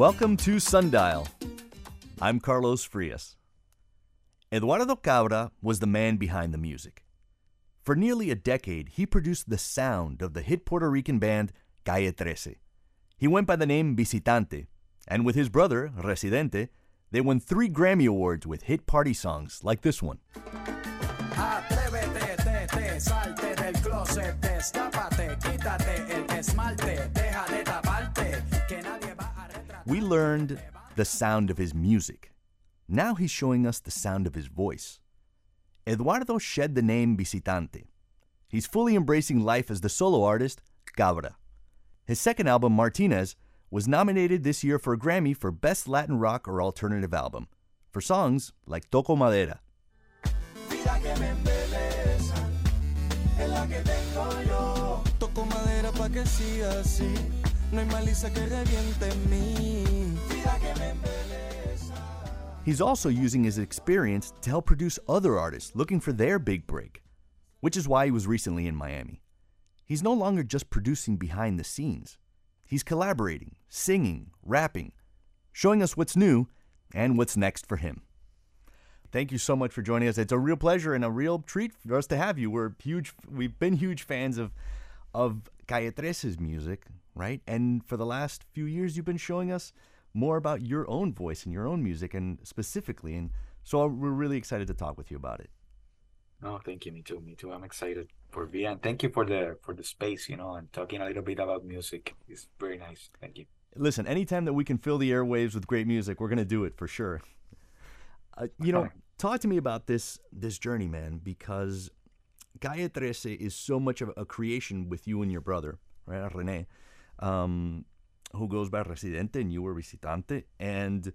Welcome to Sundial. I'm Carlos Frias. Eduardo Cabra was the man behind the music. For nearly a decade, he produced the sound of the hit Puerto Rican band Calle Trece. He went by the name Visitante, and with his brother, Residente, they won three Grammy Awards with hit party songs like this one. We learned the sound of his music. Now he's showing us the sound of his voice. Eduardo shed the name Visitante. He's fully embracing life as the solo artist, Cabra. His second album, Martinez, was nominated this year for a Grammy for Best Latin Rock or Alternative Album, for songs like Toco Madera. No hay malicia que reviente en mí. Vida que me. He's also using his experience to help produce other artists looking for their big break, which is why he was recently in Miami. He's no longer just producing behind the scenes, he's collaborating, singing, rapping, showing us what's new and what's next for him. Thank you so much for joining us. It's a real pleasure and a real treat for us to have you. We're huge we've been huge fans of of Calle Trece's music, right? And for the last few years you've been showing us more about your own voice and your own music and specifically and so we're really excited to talk with you about it. No, thank you. Me too. Me too. I'm excited for being. And thank you for the for the space. You know, and talking a little bit about music is very nice. Thank you. Listen, anytime that we can fill the airwaves with great music, we're going to do it for sure. Uh, you know, talk to me about this this journey, man, because Calle Trece is so much of a creation with you and your brother, right, Rene, um, who goes by Residente, and you were Visitante, and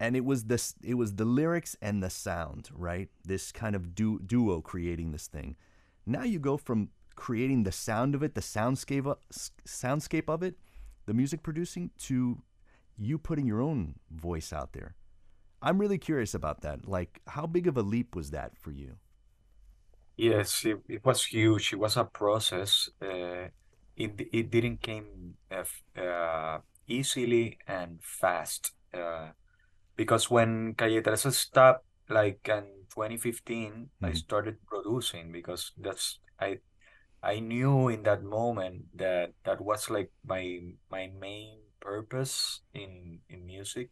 and it was this it was the lyrics and the sound, right? This kind of du- duo creating this thing. Now you go from creating the sound of it, the soundscape soundscape of it, the music producing to you putting your own voice out there. I'm really curious about that. Like, how big of a leap was that for you? Yes, it, it was huge. It was a process. Uh, it it didn't came uh, uh, easily and fast. Uh, because when Calle Trece stopped, like in 2015, I Mhm. started producing because that's I I knew in that moment that that was like my my main purpose in in music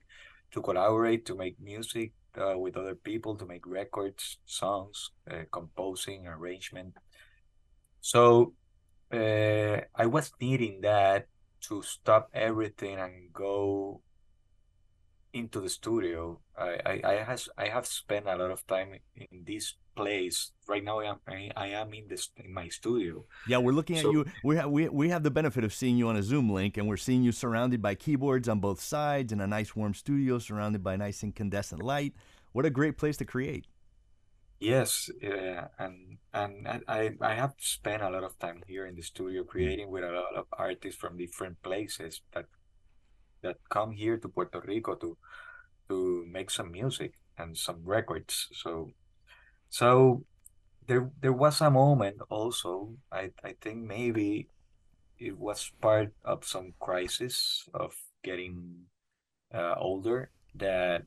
to collaborate to make music uh, with other people to make records songs uh, composing arrangement. So uh, I was needing that to stop everything and go into the studio. I I, I has I have spent a lot of time in this place. Right now, I am I, I am in this in my studio. Yeah, we're looking at So- you. We have we, we have the benefit of seeing you on a Zoom link, and we're seeing you surrounded by keyboards on both sides in a nice warm studio, surrounded by nice incandescent light. What a great place to create. Yes, yeah, and and I I I have spent a lot of time here in the studio mm. creating with a lot of artists from different places that that come here to Puerto Rico to to make some music and some records. So so there there was a moment also, I I think maybe it was part of some crisis of getting uh, older that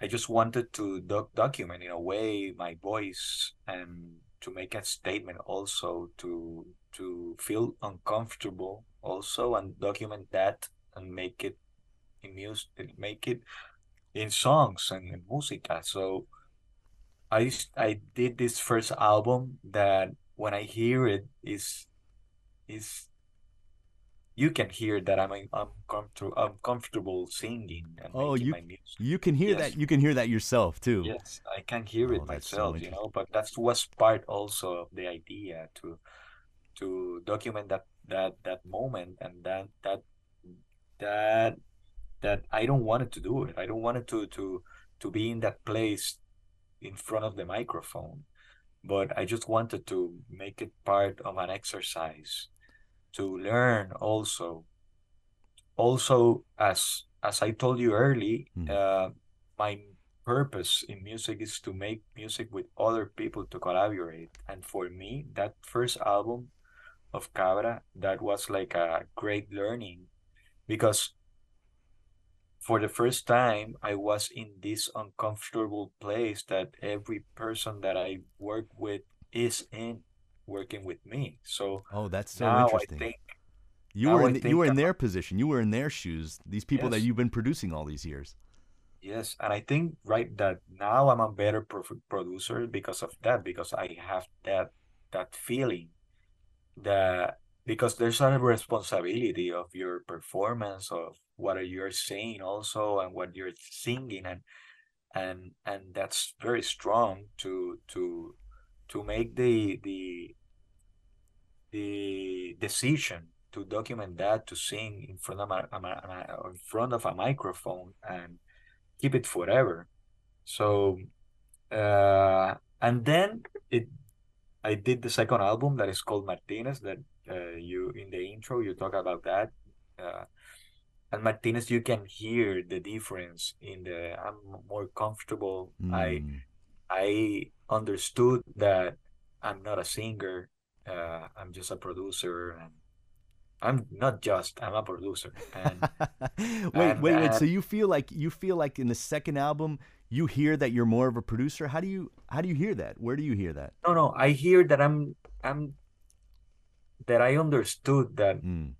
I just wanted to doc document in a way my voice and to make a statement also to to feel uncomfortable also and document that and make it in music make it in songs and in música. So I I did this first album that when I hear it is is you can hear that I'm I'm comfortable I'm comfortable singing and Oh, you- my music. You can hear Yes. that. You can hear that yourself too. Yes, I can hear it Oh, that's so myself, you know, but that was part also of the idea to to document that that that moment and that that that that I don't want it to do it. I don't want it to to to be in that place in front of the microphone, but I just wanted to make it part of an exercise to learn also. Also, as as I told you early, Mm. uh, my purpose in music is to make music with other people to collaborate. And for me, that first album of Cabra, that was like a great learning because for the first time, I was in this uncomfortable place that every person that I work with is in working with me. So Oh, that's so now I interesting. think you were in, you were in their position. You were in their shoes. These people that you've been producing all these years. Yes, and I think right that now I'm a better producer because of that, because I have that that feeling that because there's a responsibility of your performance of what you're saying also and what you're singing and and and that's very strong to to to make the the the decision to document that to sing in front of a, a, in front of a microphone and keep it forever. So, uh, and then it, I did the second album that is called Martinez. That uh, you in the intro you talk about that, uh, and Martinez you can hear the difference in the. I'm more comfortable. I Mm. I understood that I'm not a singer. Uh, I'm just a producer, and I'm not just. I'm a producer, and wait, and, wait, wait. uh, So you feel like you feel like in the second album you hear that you're more of a producer. How do you how do you hear that? Where do you hear that? No, no, I hear that I'm I'm that I understood that Mm.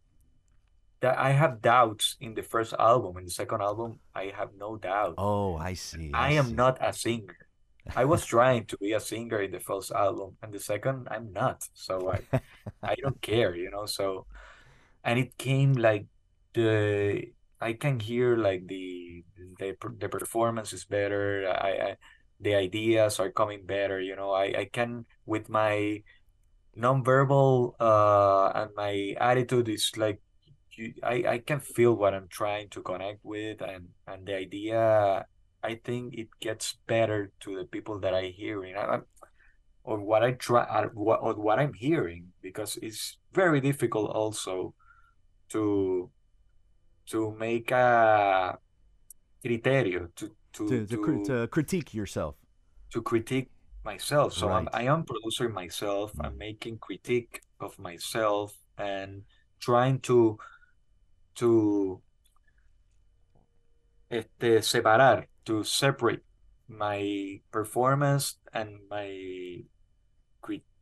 that I have doubts in the first album. In the second album, I have no doubt. Oh, I see. I am see. not a singer. I was trying to be a singer in the first album, and the second, I'm not. So I I don't care, you know. So and it came like the I can hear like the the the performance is better. I, I the ideas are coming better, you know. I I can with my nonverbal uh and my attitude is like you, I I can feel what I'm trying to connect with and and the idea I think it gets better to the people that I hearing I, I'm- or what I try uh, what or what I'm hearing because it's very difficult also to to make a criterio to to to, to, to to critique yourself. to critique myself. So I'm, Right. I am producing myself. I'm Mm. making critique of myself and trying to to este, separar, to separate my performance and my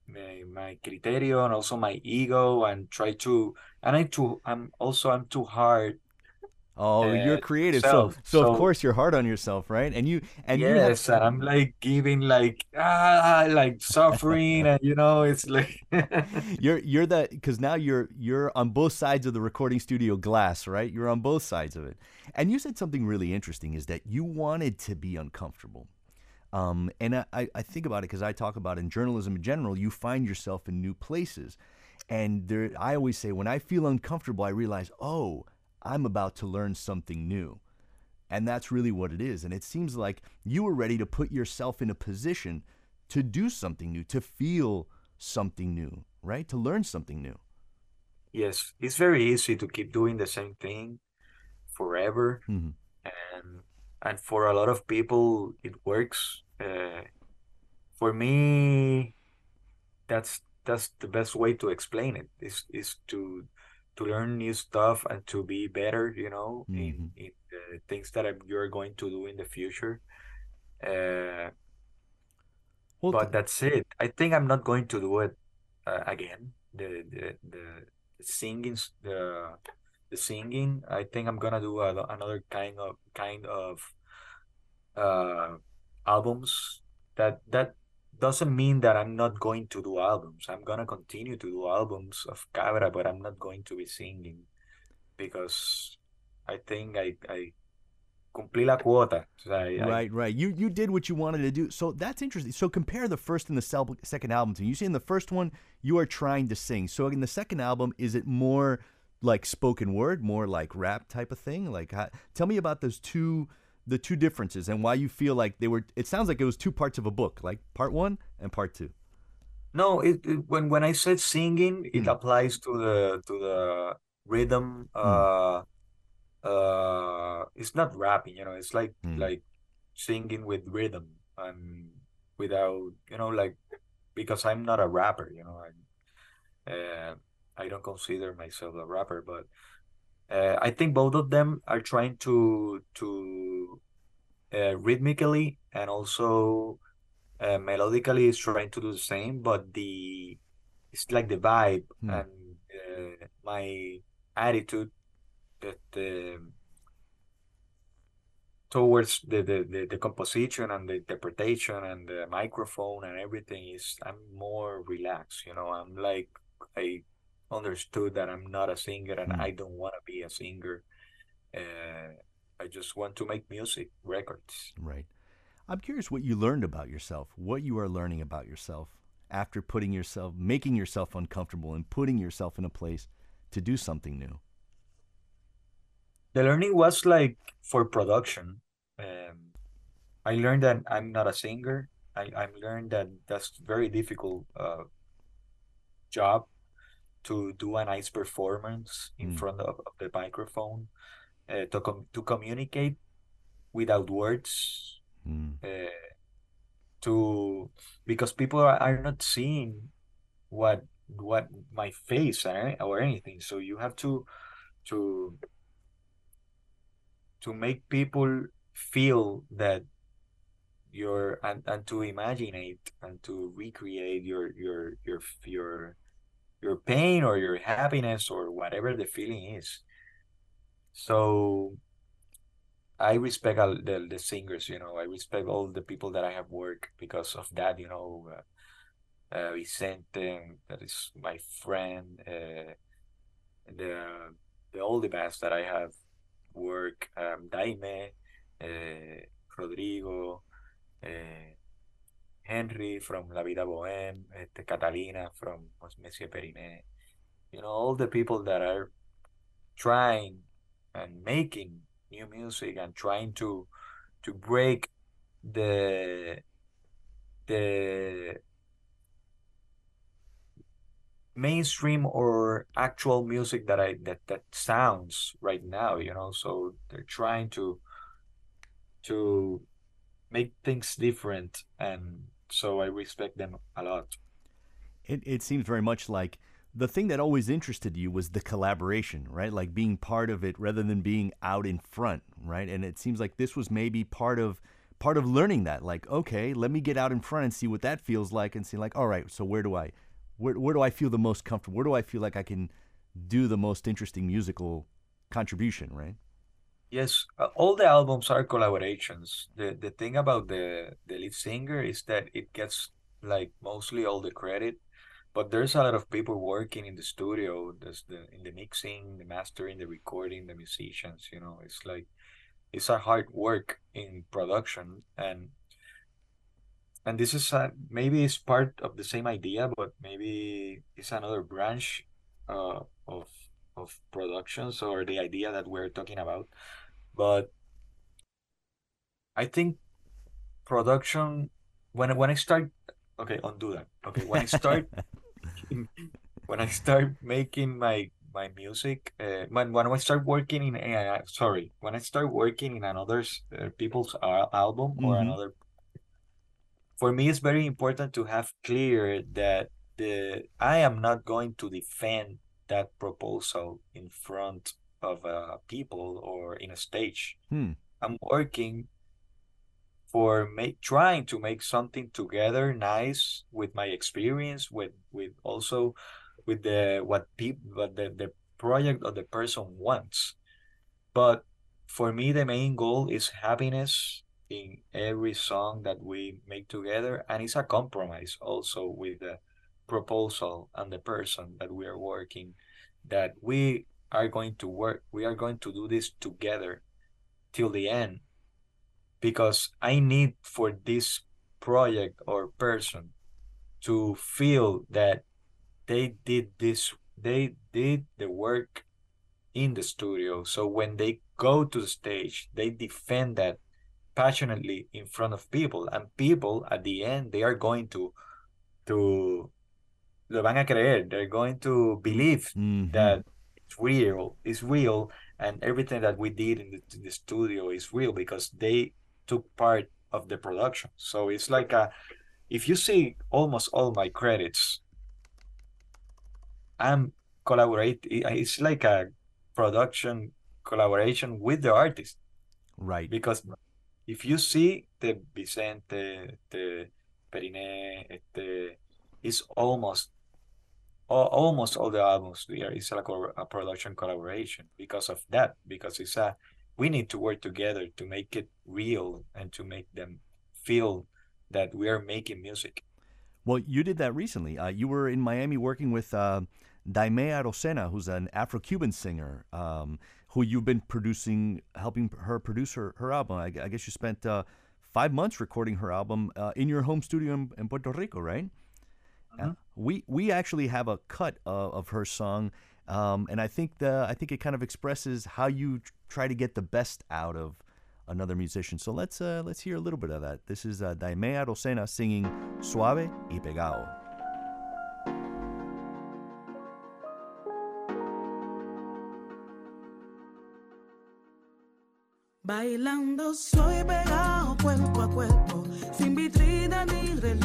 my, my criterio and also my ego and try to and I too I'm also I'm too hard Oh, you're uh, creative, so, self. so of course you're hard on yourself, right? And you and you have yes I'm like giving like ah like suffering and you know it's like you're you're the because now you're you're on both sides of the recording studio glass, right? You're on both sides of it. And you said something really interesting is that you wanted to be uncomfortable. Um, and I- I think about it because I talk about in journalism in general, you find yourself in new places. And there, I always say, when I feel uncomfortable, I realize, oh, I'm about to learn something new. And that's really what it is. And it seems like you were ready to put yourself in a position to do something new, to feel something new, right? To learn something new. yes it's very easy to keep doing the same thing forever Mhm. and and for a lot of people it works uh, for me that's that's the best way to explain it is is to to learn new stuff and to be better you know in in the things that I'm- you're going to do in the future. Uh, Well, but that's it. I think I'm not going to do it uh, again. The the the singing the the singing I think I'm gonna do a, another kind of kind of uh albums that that doesn't mean that I'm not going to do albums I'm gonna continue to do albums of Cabra but I'm not going to be singing because I think I I cumplí la cuota O sea, I- I- Right, right. You you did what you wanted to do. So that's interesting. So compare the first and the second album to. You see in the first one you are trying to sing. So in the second album is it more like spoken word, more like rap type of thing? Like how, tell me about those two the two differences and why you feel like they were it sounds like it was two parts of a book, like part 1 and part 2. No, it, it when when I said singing, it Mm. applies to the to the rhythm. Uh, uh, it's not rapping, you know. It's like Mm. like singing with rhythm and without, you know, like because I'm not a rapper, you know. I uh, I don't consider myself a rapper, but uh, I think both of them are trying to to uh, rhythmically and also uh, melodically is trying to do the same, but the it's like the vibe Hmm. and uh, my attitude that um towards the, the, the, the composition and the interpretation and the microphone and everything is I'm more relaxed, you know. I'm like I understood that I'm not a singer and Hmm. I don't want to be a singer. Uh, I just want to make music, records. Right. I'm curious what you learned about yourself, what you are learning about yourself after putting yourself, making yourself uncomfortable and putting yourself in a place to do something new. The learning was like for production. Um, I learned that I'm not a singer. I, I learned that that's very difficult uh, job to do a nice performance in Mm. front of, of the microphone, uh, to com to communicate without words, Mm. uh, to because people are, are not seeing what what my face or, or anything. So you have to to to make people feel that you're and, and to imagine it and to recreate your your your your your pain or your happiness or whatever the feeling is. So I respect all the, the singers, you know, I respect all the people that I have worked because of that, you know, uh, uh, Vicente, that is my friend, uh, the, the all the bands that I have work, um, Daime, uh, Rodrigo, uh, Henry from La Vida Bohème, este, Catalina from Monsieur Periné, you know, all the people that are trying and making new music and trying to to break the the mainstream or actual music that I that that sounds right now, you know. So they're trying to to make things different and so I respect them a lot. It, it seems very much like the thing that always interested you was the collaboration, right? Like being part of it rather than being out in front, right? And it seems like this was maybe part of part of learning that. Like, okay, let me get out in front and see what that feels like, and see like, all right, so where do I, where where do I feel the most comfortable? Where do I feel like I can do the most interesting musical contribution, right? Yes, uh, all the albums are collaborations. The the thing about the the lead singer is that it gets like mostly all the credit, but there's a lot of people working in the studio. There's the in the mixing, the mastering, the recording, the musicians, you know, it's like it's a hard work in production and and this is a, maybe it's part of the same idea, but maybe it's another branch uh, of productions or the idea that we're talking about. But I think production when when I start okay, undo that. Okay, when I start when I start making my my music, uh, when when I start working in uh, sorry, when I start working in another uh, people's album or Mhm. another for me it's very important to have clear that the I am not going to defend that proposal in front of uh, people or in a stage. Hmm. I'm working for make trying to make something together nice with my experience with with also with the what people what the, the project or the person wants. But for me the main goal is happiness in every song that we make together and it's a compromise also with the proposal and the person that we are working that we are going to work we are going to do this together till the end. Because I need for this project or person to feel that they did this they did the work in the studio. So when they go to the stage they defend that passionately in front of people. And people at the end they are going to to lo van a creer they're going to believe Mhm. that it's real it's real and everything that we did in the, in the studio is real because they took part of the production so it's like a if you see almost all my credits i'm collaborate it's like a production collaboration with the artist. Right. Because if you see the Vicente, the Periné, este, it's almost almost all the albums there is like a, a production collaboration because of that because it's a we need to work together to make it real and to make them feel that we are making music well you did that recently uh, you were in miami working with uh, Daimé Arocena, who's an Afro-Cuban singer, um, who you've been producing, helping her produce her, her album. I, I guess you spent uh, five months recording her album uh, in your home studio in, in Puerto Rico, right? Mm-hmm. we we actually have a cut of, of her song, um, and I think the I think it kind of expresses how you try to get the best out of another musician. So let's uh, let's hear a little bit of that. This is uh, Daimé Arocena singing "Suave y Pegado." Bailando soy pegado cuerpo a cuerpo, sin vitrina ni reloj,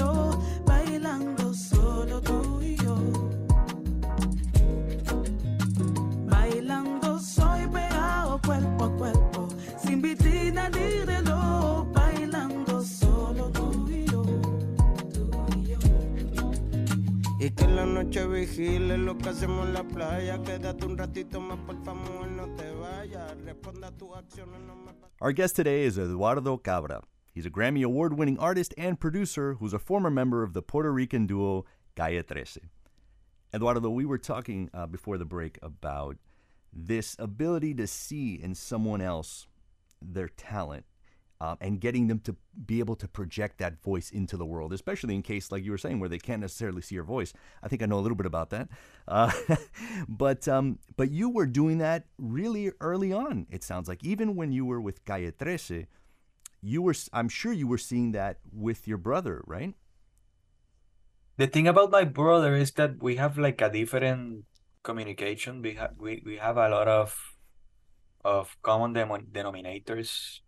noche vigile lo que hacemos en la playa. Quédate un ratito más, por favor, no te vayas. Responda no me Our guest today is Eduardo Cabra. He's a Grammy Award winning artist and producer who's a former member of the Puerto Rican duo Calle Trece. Eduardo, we were talking uh, before the break about this ability to see in someone else their talent um, and getting them to be able to project that voice into the world, especially in case, like you were saying, where they can't necessarily see your voice. I think I know a little bit about that. Uh, but um, but you were doing that really early on. It sounds like even when you were with Calle Trece, you were. I'm sure you were seeing that with your brother, right? The thing about my brother is that we have like a different communication. We have we, we have a lot of of common denominators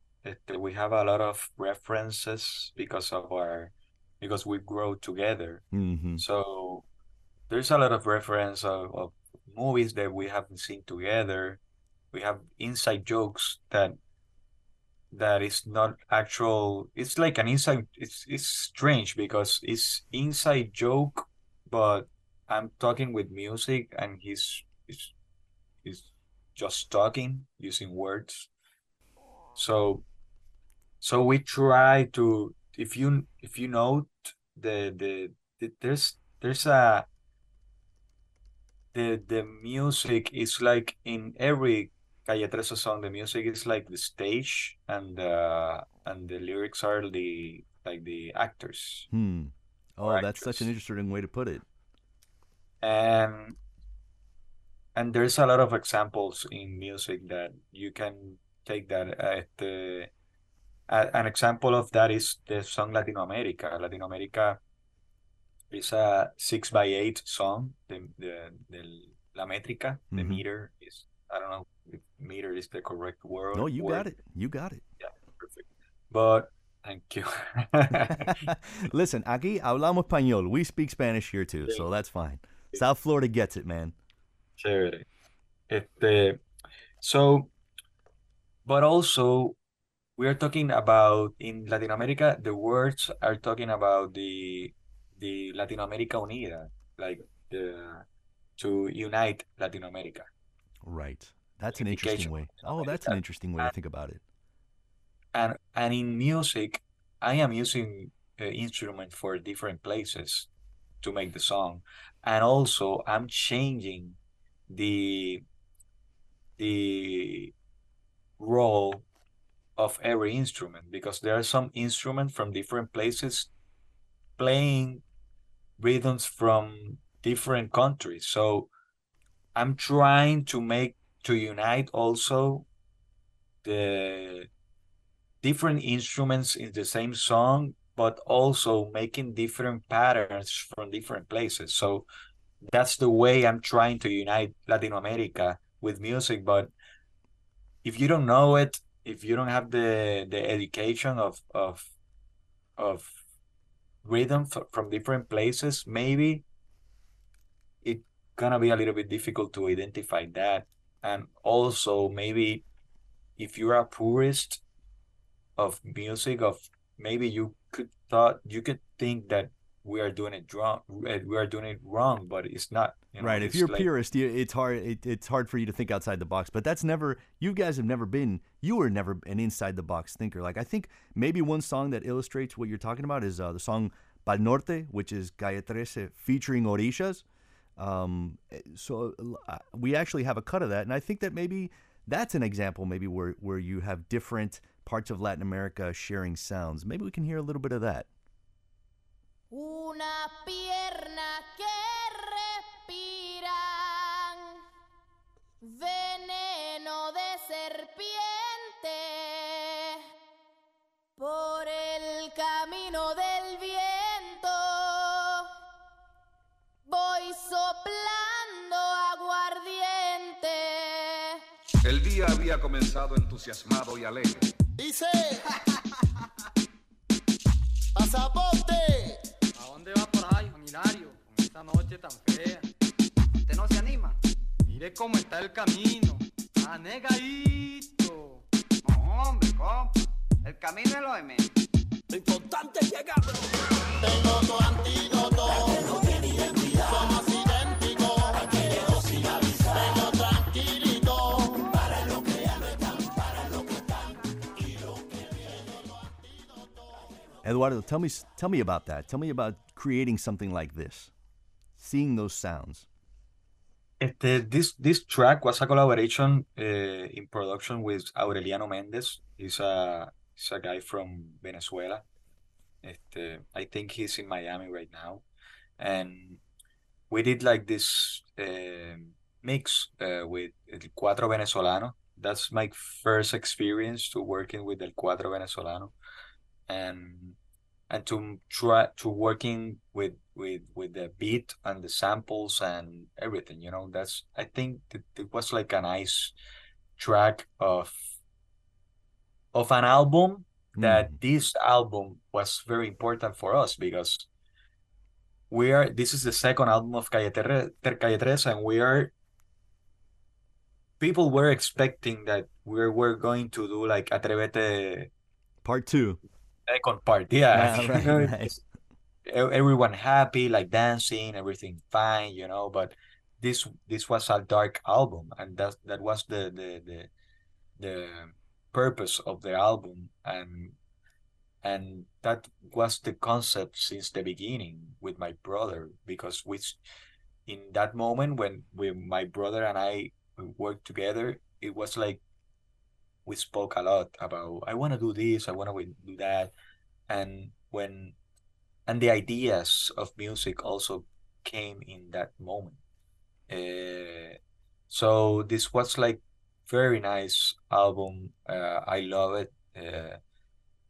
we have a lot of references because of our because we grow together. Mm-hmm. so there's a lot of reference of, of, movies that we haven't seen together. We have inside jokes that that is not actual it's like an inside it's it's strange because it's inside joke but i'm talking with music and he's he's, he's just talking using words. So so we try to if you if you note the the, the there's there's a the the music is like in every Calle Trece song the music is like the stage and uh and the lyrics are the like the actors hmm. oh that's such an interesting way to put it. And and there's a lot of examples in music that you can take that at the an example of that is the song Latinoamérica. Latinoamérica is a six by eight song. The the, the la métrica, mm-hmm. the meter is I don't know if meter is the correct word. No, you word. got it. You got it. Yeah, perfect. But thank you. Listen, aquí hablamos español. We speak Spanish here too, yeah. so that's fine. South Florida gets it, man. Chévere. Este, so, but also we are talking about in Latin America, the words are talking about the the Latin America Unida, like the to unite Latin America. Right. That's an interesting way. Oh, that's an interesting way to think about it. And and in music, I am using the instrument for different places to make the song, and also I'm changing the the role of every instrument because there are some instruments from different places playing rhythms from different countries. So I'm trying to make to unite also the different instruments in the same song, but also making different patterns from different places. So that's the way I'm trying to unite Latin America with music. But if you don't know it, if you don't have the the education of of of rhythm from different places, maybe it's gonna be a little bit difficult to identify that. And also maybe if you're a purist of music of maybe you could thought you could think that we are doing it wrong uh, we are doing it wrong but it's not you know, right. If you're like- purist, you, it's hard. It, it's hard for you to think outside the box. But that's never. You guys have never been. You were never an inside the box thinker. Like I think maybe one song that illustrates what you're talking about is uh, the song "Pal Norte," which is Calle 13 featuring Orishas. Um, so uh, we actually have a cut of that, and I think that maybe that's an example, maybe where where you have different parts of Latin America sharing sounds. Maybe we can hear a little bit of that. Día había comenzado entusiasmado y alegre. Dice. Pasaporte. ¿A dónde va por ahí, Juan Hilario? Con esta noche tan fea. ¿Usted no se anima? Mire cómo está el camino. Anegadito. No, hombre, compa. El camino es lo de menos. Lo importante es llegar. Tengo tu antídoto. Somos Eduardo, tell me tell me about that. Tell me about creating something like this, seeing those sounds. Este, this this track was a collaboration uh, in production with Aureliano Mendez. He's a he's a guy from Venezuela. Este, I think he's in Miami right now, and we did like this uh, mix uh, with El Cuatro Venezolano. That's my first experience to working with El Cuatro Venezolano, and and to try to working with with with the beat and the samples and everything you know that's i think that it was like a nice track of of an album that mm. this album was very important for us because we are this is the second album of Calle, Terre, Ter- Calle Tres and we are people were expecting that we were going to do like Atrevete Part two. Second part yeah. Ah, right, You know, right. everyone happy like dancing everything fine you know but this this was a dark album and that that was the the the, the purpose of the album and and that was the concept since the beginning with my brother because we in that moment when we my brother and I worked together it was like we spoke a lot about I want to do this I want to do that and when and the ideas of music also came in that moment. Uh, so this was like very nice album uh, I love it uh,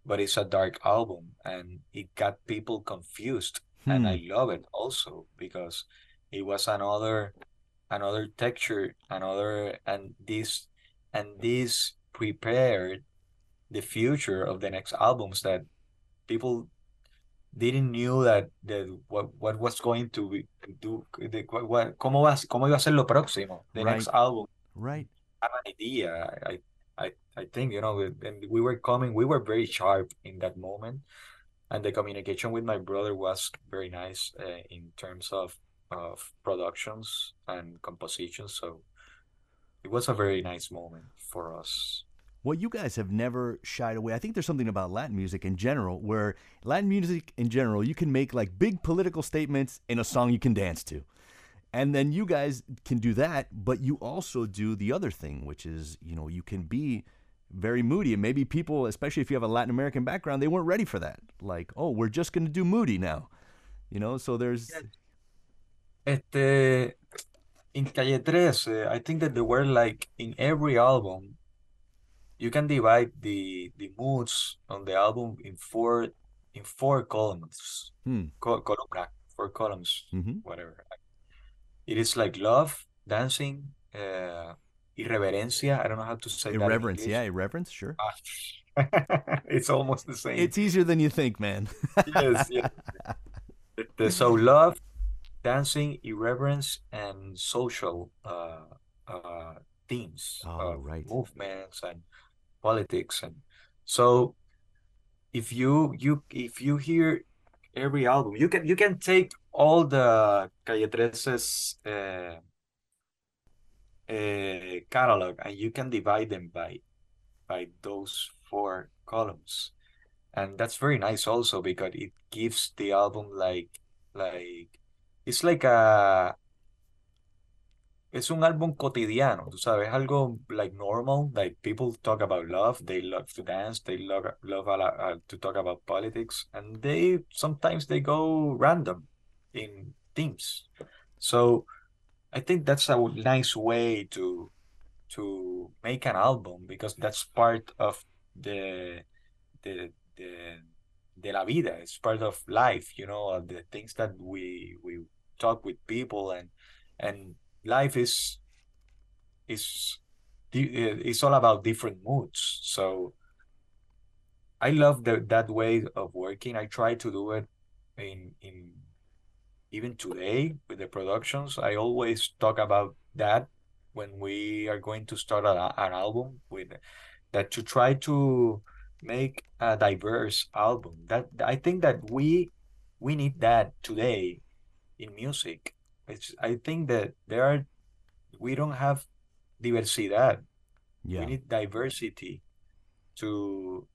but it's a dark album and it got people confused and I love it also because it was another another texture another and this and this prepared the future of the next albums that people didn't knew that that what what was going to be do the, what, cómo va cómo iba a ser lo próximo the next album. Right. have an idea. I I I think you know and we were coming we were very sharp in that moment. And the communication with my brother was very nice uh, in terms of of productions and compositions. So it was a very nice moment for us Well, you guys have never shied away. I think there's something about Latin music in general where Latin music in general, you can make like big political statements in a song you can dance to. And then you guys can do that, but you also do the other thing, which is, you know, you can be very moody. And maybe people, especially if you have a Latin American background, they weren't ready for that. Like, oh, we're just going to do moody now. You know, so there's. Este, in Calle 13, eh, I think that they were like in every album, you can divide the the moods on the album in four in four columns, Hmm. co columna, four columns, Mhm. whatever. It is like love, dancing, uh, irreverencia. I don't know how to say Irreverence. Yeah, irreverence, sure. It's almost the same. It's easier than you think, man. Yes, yes. So love, dancing, irreverence, and social uh, uh, themes Oh, of right. movements and politics. And so if you you if you hear every album you can you can take all the Calle 13's uh, uh, catalog and you can divide them by by those four columns. And that's very nice also because it gives the album like like it's like a es un álbum cotidiano, tú sabes, algo like normal, like people talk about love, they love to dance, they love love a lot, uh, to talk about politics, and they sometimes they go random in themes. So I think that's a nice way to to make an album because that's part of the the the de la vida. It's part of life, you know, the things that we we talk with people and and life is is eh, it's all about different moods. So I love the, that way of working. I try to do it in in even today with the productions. I always talk about that when we are going to start a, an album with that to try to make a diverse album. That I think that we we need that today in music. It's I think that there are we don't have diversidad. Yeah. We need diversity to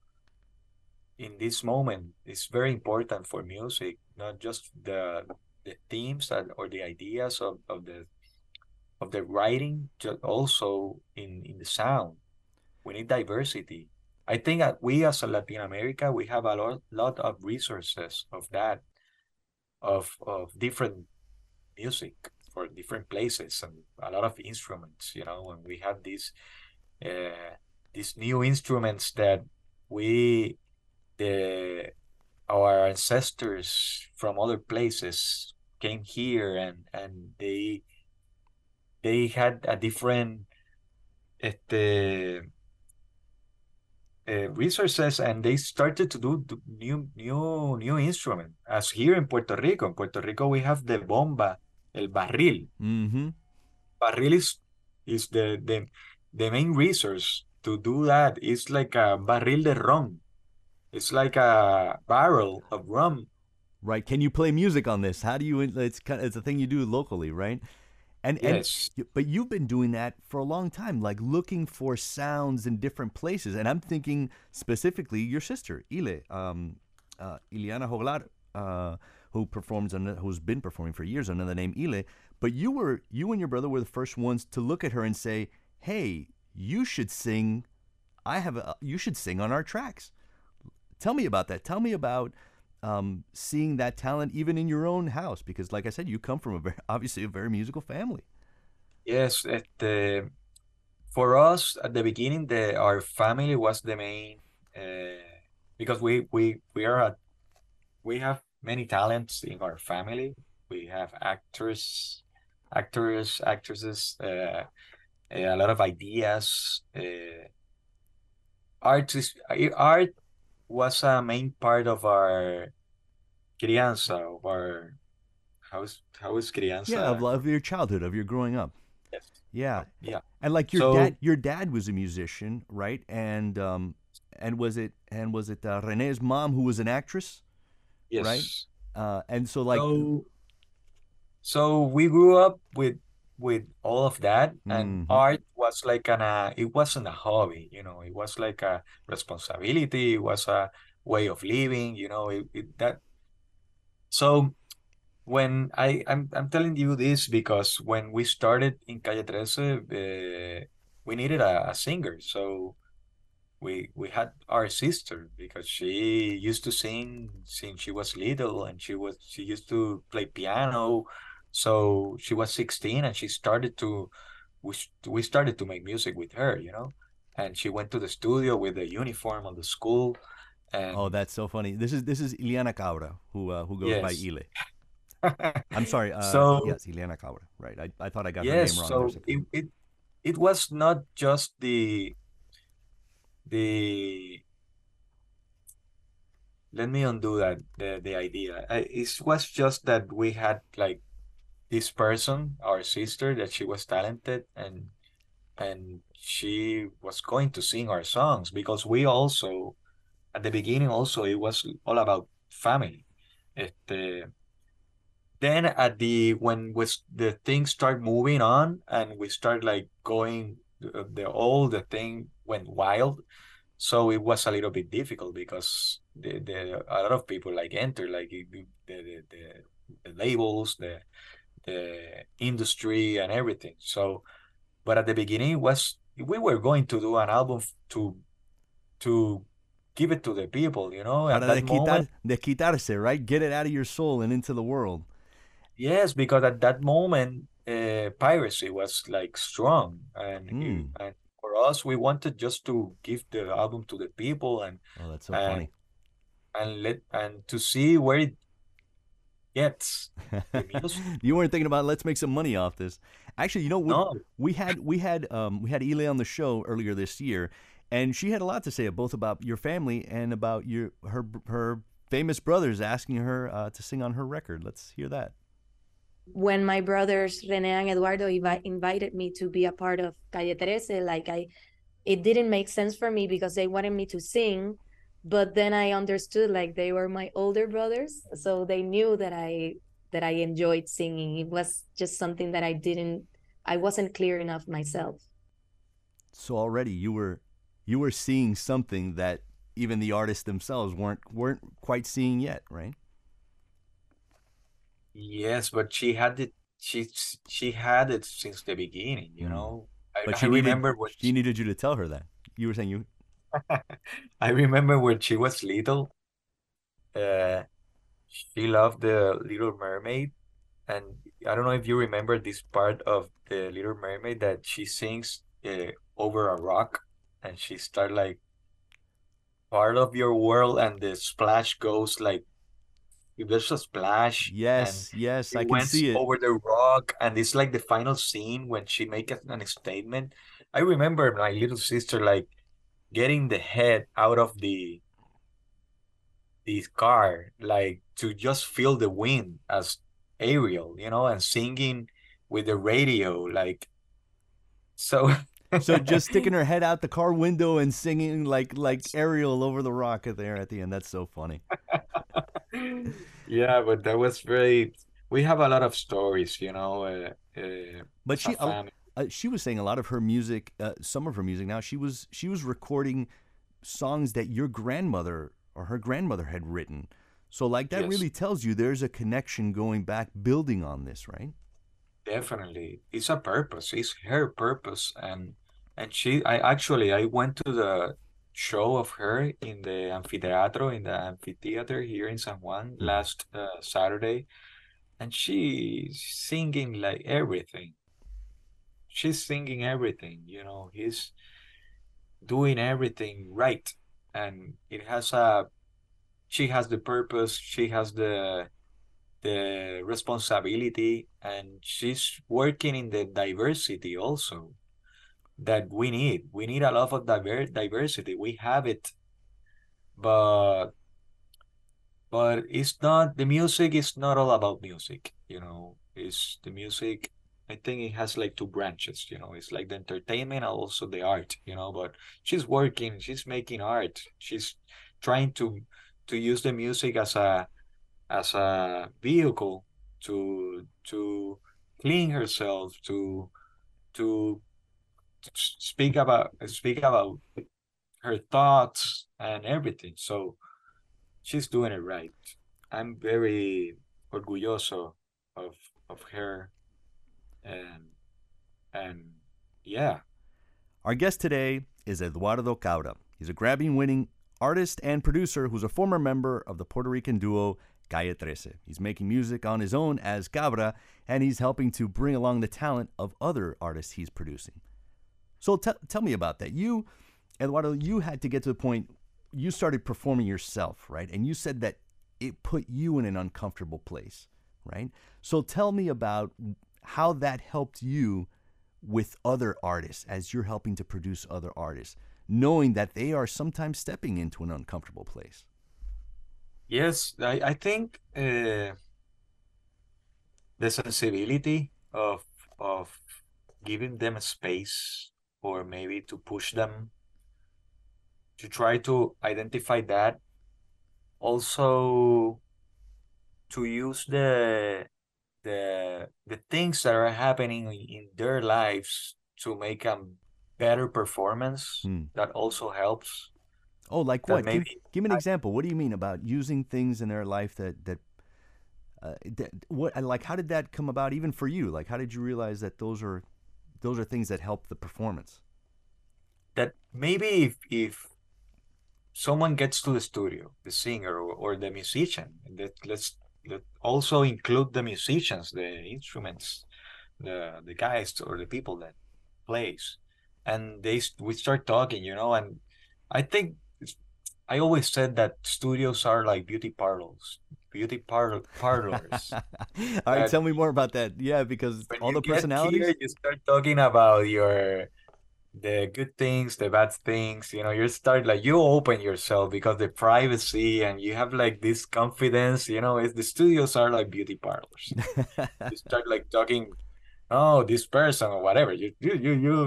in this moment. It's very important for music, not just the the themes that or the ideas of, of the of the writing, but also in in the sound. We need diversity. I think that we as a Latin America, we have a lot, lot of resources of that, of of different music for different places and a lot of instruments. You know, when we have these uh, these new instruments that we the our ancestors from other places came here and and they they had a different este, uh, resources and they started to do new new new instrument as here in Puerto Rico in Puerto Rico we have the bomba el barril Mm-hmm. barril is is the the the main resource to do that it's like a barril de rum it's like a barrel of rum Right. Can you play music on this? How do you? It's kind. Of, It's a thing you do locally, right? And Yes. and but you've been doing that for a long time, like looking for sounds in different places. And I'm thinking specifically your sister Ile, um, uh, Ileana Joglar, uh, who performs under, who's been performing for years under the name Ile. But you were you and your brother were the first ones to look at her and say, "Hey, you should sing. I have a. You should sing on our tracks." Tell me about that. Tell me about um, seeing that talent even in your own house, because, like I said, you come from a very obviously a very musical family. Yes, este, for us at the beginning, the our family was the main uh, because we we we are a, we have many talents in our family. We have actors, actors, actresses, uh, a lot of ideas. Uh, art is art was a main part of our crianza, of our how is how is crianza? Yeah, of, of your childhood, of your growing up. Yes. Yeah, Yeah. and like your So- dad, your dad was a musician, right? And um, and was it and was it uh, Rene's mom who was an actress, Yes. right? Uh, and so like so, so we grew up with with all of that, and Mhm. art was like an uh, it wasn't a hobby, you know, it was like a responsibility, it was a way of living, you know, it, it that. So when I I'm I'm telling you this because when we started in Calle 13, uh, we needed a, a singer, so we we had our sister because she used to sing since she was little and she was she used to play piano so she was 16 and she started to we, we started to make music with her you know and she went to the studio with the uniform of the school and oh, that's so funny. This is this is Ileana Cabra who uh, who goes by Yes. Ile. I'm sorry. Uh, So- yes, Ileana Cabra. Right. I, I thought I got her name wrong. so there a second. it, it it was not just the the let me undo that the the idea I, it was just that we had like this person our sister that she was talented and and she was going to sing our songs because we also at the beginning also it was all about family. Este, then at the when was the things start moving on and we start like going the, the all the thing went wild so it was a little bit difficult because the, the a lot of people like enter like the, the, the, the labels the the industry and everything so but at the beginning it was we were going to do an album to to give it to the people you know at Para that de, quitar, moment right? Get it out of your soul and into the world. Yes, because at that moment, uh, piracy was like strong, and Mm. and us, we wanted just to give the album to the people and Oh, that's so and funny. and let and to see where it gets. You weren't thinking about let's make some money off this. Actually, you know, we, No. we had we had um, we had Ile on the show earlier this year, and she had a lot to say both about your family and about your her her famous brothers asking her uh, to sing on her record. Let's hear that. When my brothers Rene and Eduardo invi- invited me to be a part of Calle 13, like I, it didn't make sense for me because they wanted me to sing, but then I understood like they were my older brothers, so they knew that I that I enjoyed singing. It was just something that I didn't, I wasn't clear enough myself. So already you were you were seeing something that even the artists themselves weren't weren't quite seeing yet, right? Yes, but she had it. She she had it since the beginning. You Mm. know, I, But I she needed, remember when she needed you to tell her that. You were saying you I remember when she was little, uh, she loved the Little Mermaid, and I don't know if you remember this part of the Little Mermaid that she sings uh, over a rock, and she start like part of your world, and the splash goes like there's a splash, Yes, yes, I can see it. over the rock, and it's like the final scene when she makes an statement. I remember my little sister like getting the head out of the the car, like to just feel the wind as Ariel, you know, and singing with the radio, like so. so just sticking her head out the car window and singing like like Ariel over the rock there at the end. That's so funny. Yeah, but that was very. We have a lot of stories, you know. Uh, uh, But she uh, uh, she was saying a lot of her music, uh, some of her music. Now she was she was recording songs that your grandmother or her grandmother had written. So like that Yes. really tells you there's a connection going back, building on this, right? Definitely, it's a purpose. It's her purpose, and and she. I actually I went to the show of her in the amphitheatro in the amphitheater here in San Juan last uh, Saturday, and she's singing like everything. She's singing everything, you know. He's doing everything right, and it has a. She has the purpose. She has the the responsibility and she's working in the diversity also that we need. We need a lot of diver- diversity. We have it. But but it's not the music is not all about music you know? It's the music i think it has like two branches you know? It's like the entertainment and also the art you know? But she's working she's making art. She's trying to to use the music as a as a vehicle to to clean herself to to speak about speak about her thoughts and everything so she's doing it right i'm very orgulloso of of her and and yeah Our guest today is Eduardo Cabra. He's a Grammy winning artist and producer who's a former member of the Puerto Rican duo Calle 13. He's making music on his own as Cabra, and he's helping to bring along the talent of other artists he's producing. So te- tell me about that. You, Eduardo, you had to get to the point you started performing yourself, right? And you said that it put you in an uncomfortable place, right? So tell me about how that helped you with other artists as you're helping to produce other artists, knowing that they are sometimes stepping into an uncomfortable place. Yes, I, I think uh, the sensibility of of giving them a space or maybe to push them to try to identify that also to use the the the things that are happening in their lives to make a better performance that also helps Oh, like that what? Give, maybe give me an example. What do you mean about using things in their life that that, uh, that what like how did that come about even for you? Like how did you realize that those are those are things that help the performance? that maybe if if someone gets to the studio, the singer or, or the musician, that let's let also include the musicians, the instruments, the the guys or the people that plays, and they we start talking, you know, and I think I always said that studios are like beauty parlors, beauty parlor parlors. All right, tell me more about that. Yeah, because when all the personalities. here, you start talking about your the good things, the bad things, you know, you start like you open yourself because the privacy and you have like this confidence, you know, it's the studios are like beauty parlors. You start like talking, oh, this person or whatever. You you you you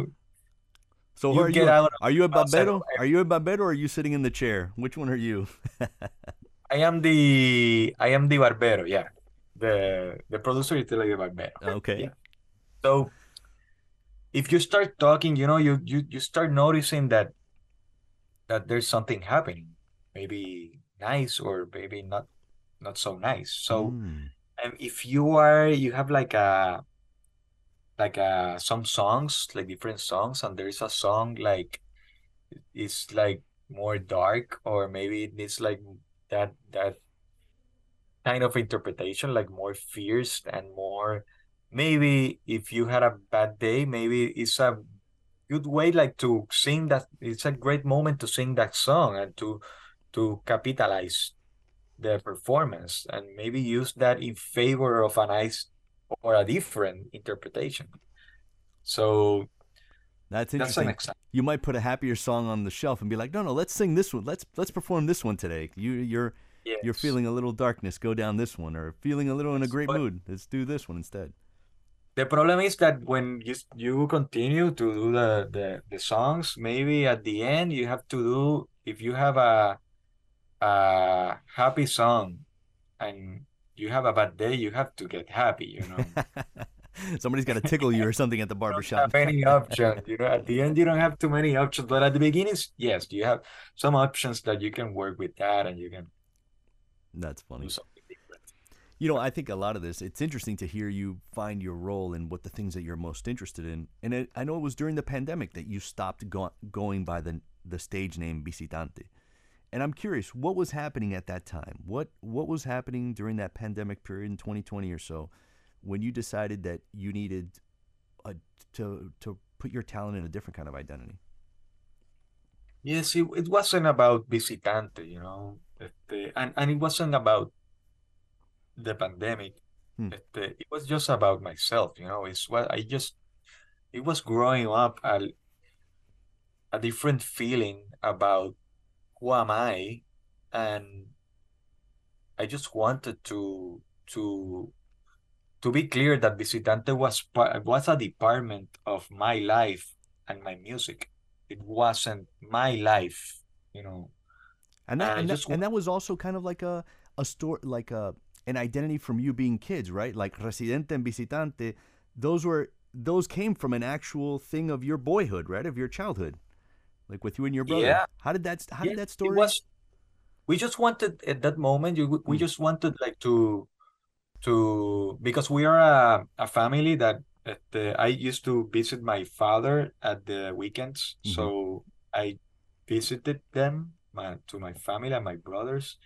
So you are get you are you a barbero? Are you a barbero or are you sitting in the chair? Which one are you? I am the I am the barbero, yeah. The the producer is like the barbero. Okay. Yeah. So if you start talking, you know, you you you start noticing that that there's something happening, maybe nice or maybe not not so nice. So Mm. and if you are you have like a like a some songs, like different songs, and there is a song like it's like more dark or maybe it needs like that that kind of interpretation, like more fierce and more maybe if you had a bad day, maybe it's a good way like to sing that it's a great moment to sing that song and to to capitalize the performance and maybe use that in favor of a nice or a different interpretation. So That's That's an interesting. example. You might put a happier song on the shelf and be like, "No, no, let's sing this one. Let's let's perform this one today. You you're you're feeling a little darkness, go down this one, or feeling a little in a great but- mood. Let's do this one instead." The problem is that when you you continue to do the, the the songs, maybe at the end you have to do if you have a a happy song and you have a bad day, you have to get happy, you know. Somebody's got to tickle you or something at the barber shop. have any options, you know. At the end, you don't have too many options, but at the beginning, yes, you have some options that you can work with that and you can That's funny. You know, I think a lot of this, it's interesting to hear you find your role and what the things that you're most interested in. And it, I know it was during the pandemic that you stopped go- going by the the stage name Visitante. And I'm curious, what was happening at that time? What what was happening during that pandemic period in 2020 or so when you decided that you needed a, to to put your talent in a different kind of identity? Yes, it, it wasn't about Visitante, you know, este, and, and it wasn't about the pandemic. Hmm. Este, it was just about myself, you know, it's what I just, it was growing up a, a different feeling about who am I, and I just wanted to to to be clear that Visitante was part, was a department of my life and my music. It wasn't my life, you know. And that and that, just and that was also kind of like a a story like a an identity from you being kids, right? Like Residente and Visitante, those were those came from an actual thing of your boyhood, right? Of your childhood. Like with you and your brother. Yeah. How did that how Yeah, did that it story was we just wanted at that moment you we Mm. just wanted like to to because we are a, a family that uh, I used to visit my father at the weekends Mhm. so I visited them my, to my family and my brothers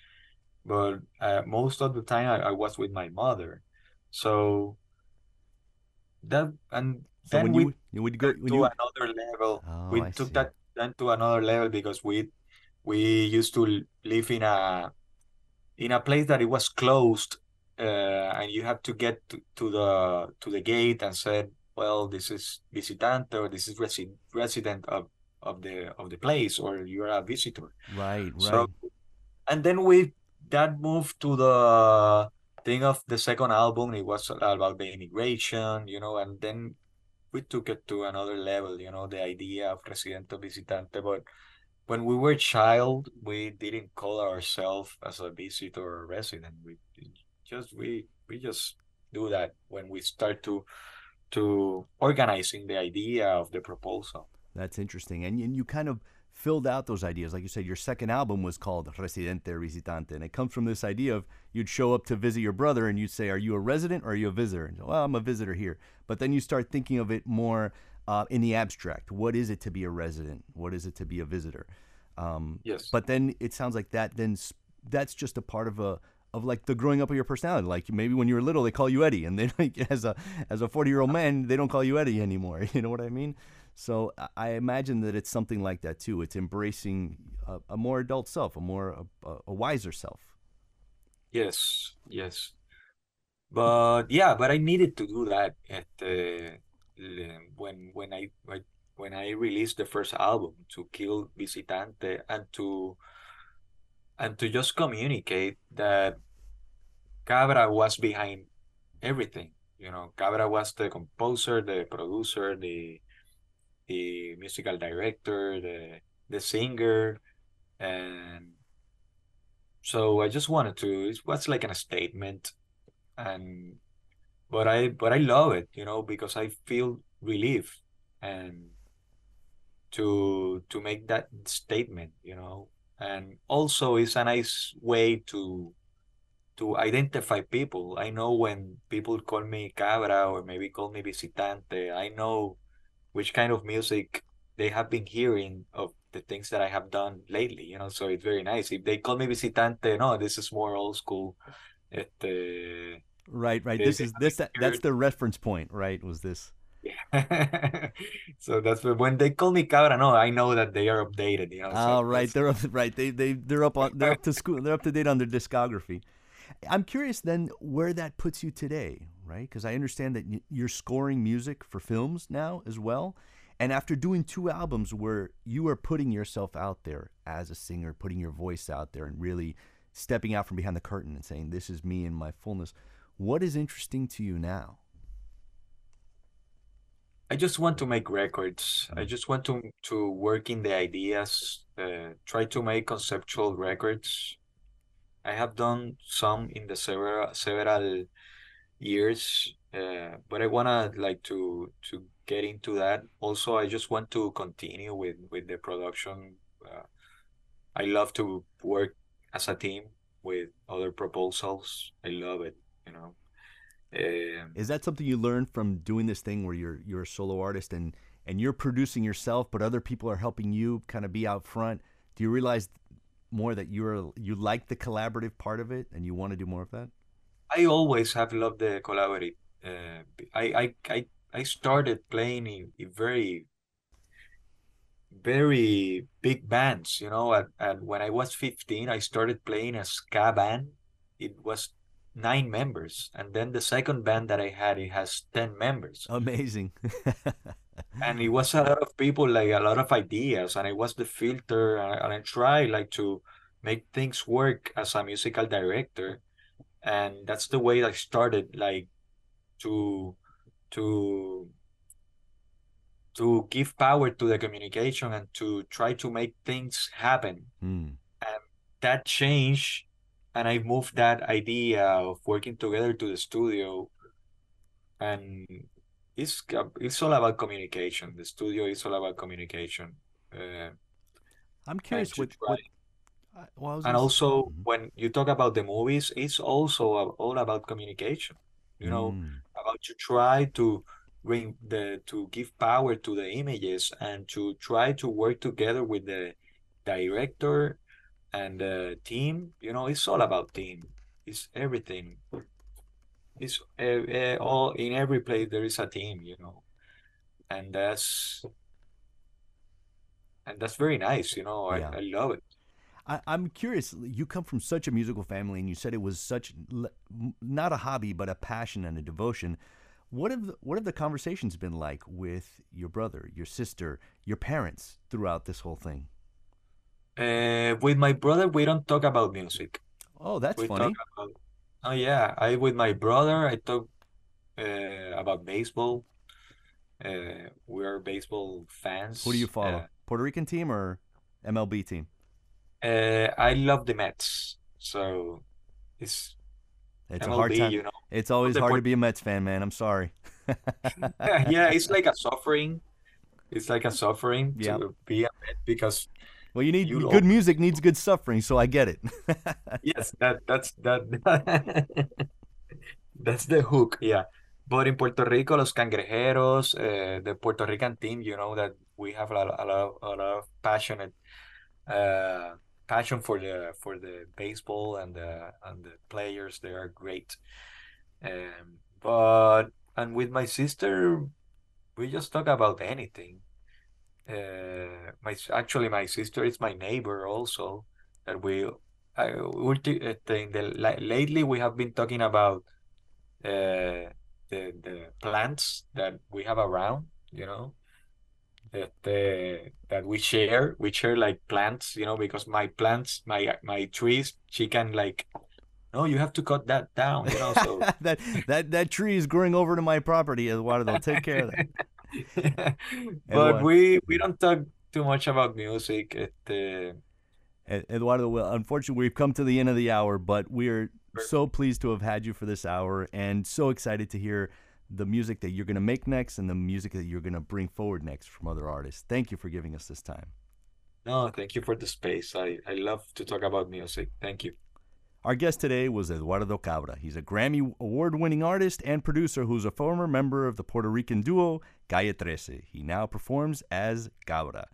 but uh, most of the time I, I was with my mother so that and So then when we you you would go to you another level. Oh, we I took see. that then to another level because we we used to live in a in a place that it was closed, uh, and you have to get to, to the to the gate and said, well, this is visitante or this is resi resident of of the of the place or you're a visitor. Right, right. So and then we that moved to the thing of the second album. It was about the immigration, you know, and then we took it to another level, you know, the idea of residente visitante. But when we were child, we didn't call ourselves as a visitor or resident. We just we we just do that when we start to to organizing the idea of the proposal. That's interesting. And, and you kind of filled out those ideas. Like you said, your second album was called Residente Visitante. And it comes from this idea of you'd show up to visit your brother and you'd say, Are you a resident or are you a visitor? And, well, I'm a visitor here. But then you start thinking of it more uh, in the abstract. What is it to be a resident? What is it to be a visitor? Um, yes. But then it sounds like that, then that's just a part of a, of like the growing up of your personality. Like maybe when you were little, they call you Eddie, and then like, as a as a forty year old uh-huh. man, they don't call you Eddie anymore. You know what I mean? So I imagine that it's something like that too. It's embracing a, a more adult self, a more a, a, wiser self. Yes, yes, but yeah, but I needed to do that at the when when I when I released the first album to kill Visitante and to and to just communicate that Cabra was behind everything. You know, Cabra was the composer, the producer, the the musical director, the the singer, and so I just wanted to. It was like a statement, and but I but I love it, you know, because I feel relief and to to make that statement, you know, and also it's a nice way to to identify people. I know when people call me cabra or maybe call me visitante, I know which kind of music they have been hearing of the things that I have done lately, you know, so it's very nice. If they call me visitante, no, this is more old school. Este, right, right. Eh, this is eh, this that, that's the reference point, right? Was this? So that's when they call me cabra. No, I know that they are updated. You know. Oh, so right. They're up, right. They they they're up on they're up to school. They're up to date on their discography. I'm curious then where that puts you today, right? Because I understand that you're scoring music for films now as well. And after doing two albums where you are putting yourself out there as a singer, putting your voice out there, and really stepping out from behind the curtain and saying, This is me in my fullness, what is interesting to you now? I just want to make records. I just want to to work in the ideas, uh, try to make conceptual records, I have done some in the several several years, uh, but I wanna like to to get into that. Also, I just want to continue with with the production. Uh, I love to work as a team with other proposals. I love it. You know. Um, Is that something you learned from doing this thing where you're you're a solo artist and and you're producing yourself, but other people are helping you kind of be out front? Do you realize more that you're you like the collaborative part of it and you want to do more of that? I always have loved the collaborative. Uh, I, I I I started playing in, in very very big bands. You know, at, at when I was 15, I started playing a ska band. It was nine members, and then the second band that I had it has ten members. Amazing. and it was a lot of people, like a lot of ideas, and I was the filter, and I, and I try like to make things work as a musical director, and that's the way I started, like to to to give power to the communication and to try to make things happen. Mm. And that changed and I moved that idea of working together to the studio, and it's it's all about communication. The studio is all about communication. Uh, I'm curious what, what uh, well, and also mm-hmm. when you talk about the movies, it's also all about communication. You know, mm. about to try to bring the to give power to the images and to try to work together with the director and uh, team you know it's all about team it's everything it's uh, uh, all in every place there is a team you know and that's and that's very nice you know yeah. I, I love it I, am curious. You come from such a musical family, and you said it was such not a hobby, but a passion and a devotion. What have the, what have the conversations been like with your brother, your sister, your parents throughout this whole thing? Uh, with my brother, we don't talk about music. Oh, that's we funny. About, oh yeah, I with my brother, I talk uh, about baseball. Uh, we're baseball fans. Who do you follow? Uh, Puerto Rican team or MLB team? uh, I love the Mets, so it's It's a hard time. you know. It's always hard to be a Mets fan, man. I'm sorry. yeah, it's like a suffering. It's like a suffering Yeah. to be a Met because Well, you need You good music needs good suffering, so I get it. yes, that that's that that's the hook. Yeah, but in Puerto Rico, los cangrejeros, uh, the Puerto Rican team, you know that we have a lot, a lot, a lot of passionate, uh, passion for the for the baseball and the and the players. They are great. Um, but and with my sister, we just talk about anything. Uh, my actually my sister is my neighbor also. That we, I, ulti- uh, in the lately we have been talking about uh, the the plants that we have around. You know, that uh, that we share. We share like plants. You know, because my plants, my my trees, she can like. No, you have to cut that down. You know, so that that that tree is growing over to my property, Eduardo. Take care of that. but we we don't talk too much about music. It, uh, Ed- Eduardo, well, unfortunately, we've come to the end of the hour, but we're so pleased to have had you for this hour and so excited to hear the music that you're going to make next and the music that you're going to bring forward next from other artists. Thank you for giving us this time. no, thank you for the space. I I love to talk about music. Thank you. Our guest today was Eduardo Cabra. He's a Grammy award winning artist and producer who's a former member of the Puerto Rican duo Calle Trece. He now performs as Cabra.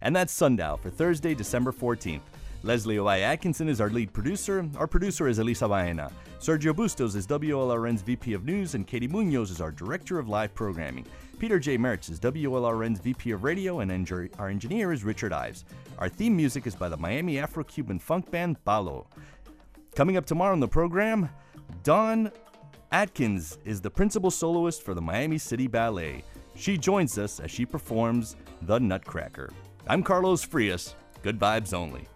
And that's Sundial for Thursday, December 14th. Leslie Ovalle Atkinson is our lead producer. Our producer is Elisa Baena. Sergio Bustos is WLRN's VP of News, and Katie Munoz is our Director of Live Programming. Peter J. Mertz is WLRN's VP of Radio, and our engineer is Richard Ives. Our theme music is by the Miami Afro Cuban funk band Balo. Coming up tomorrow on the program, Dawn Atkins is the principal soloist for the Miami City Ballet. She joins us as she performs The Nutcracker. I'm Carlos Frias. Good vibes only.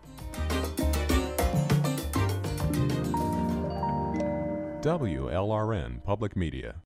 WLRN Public Media.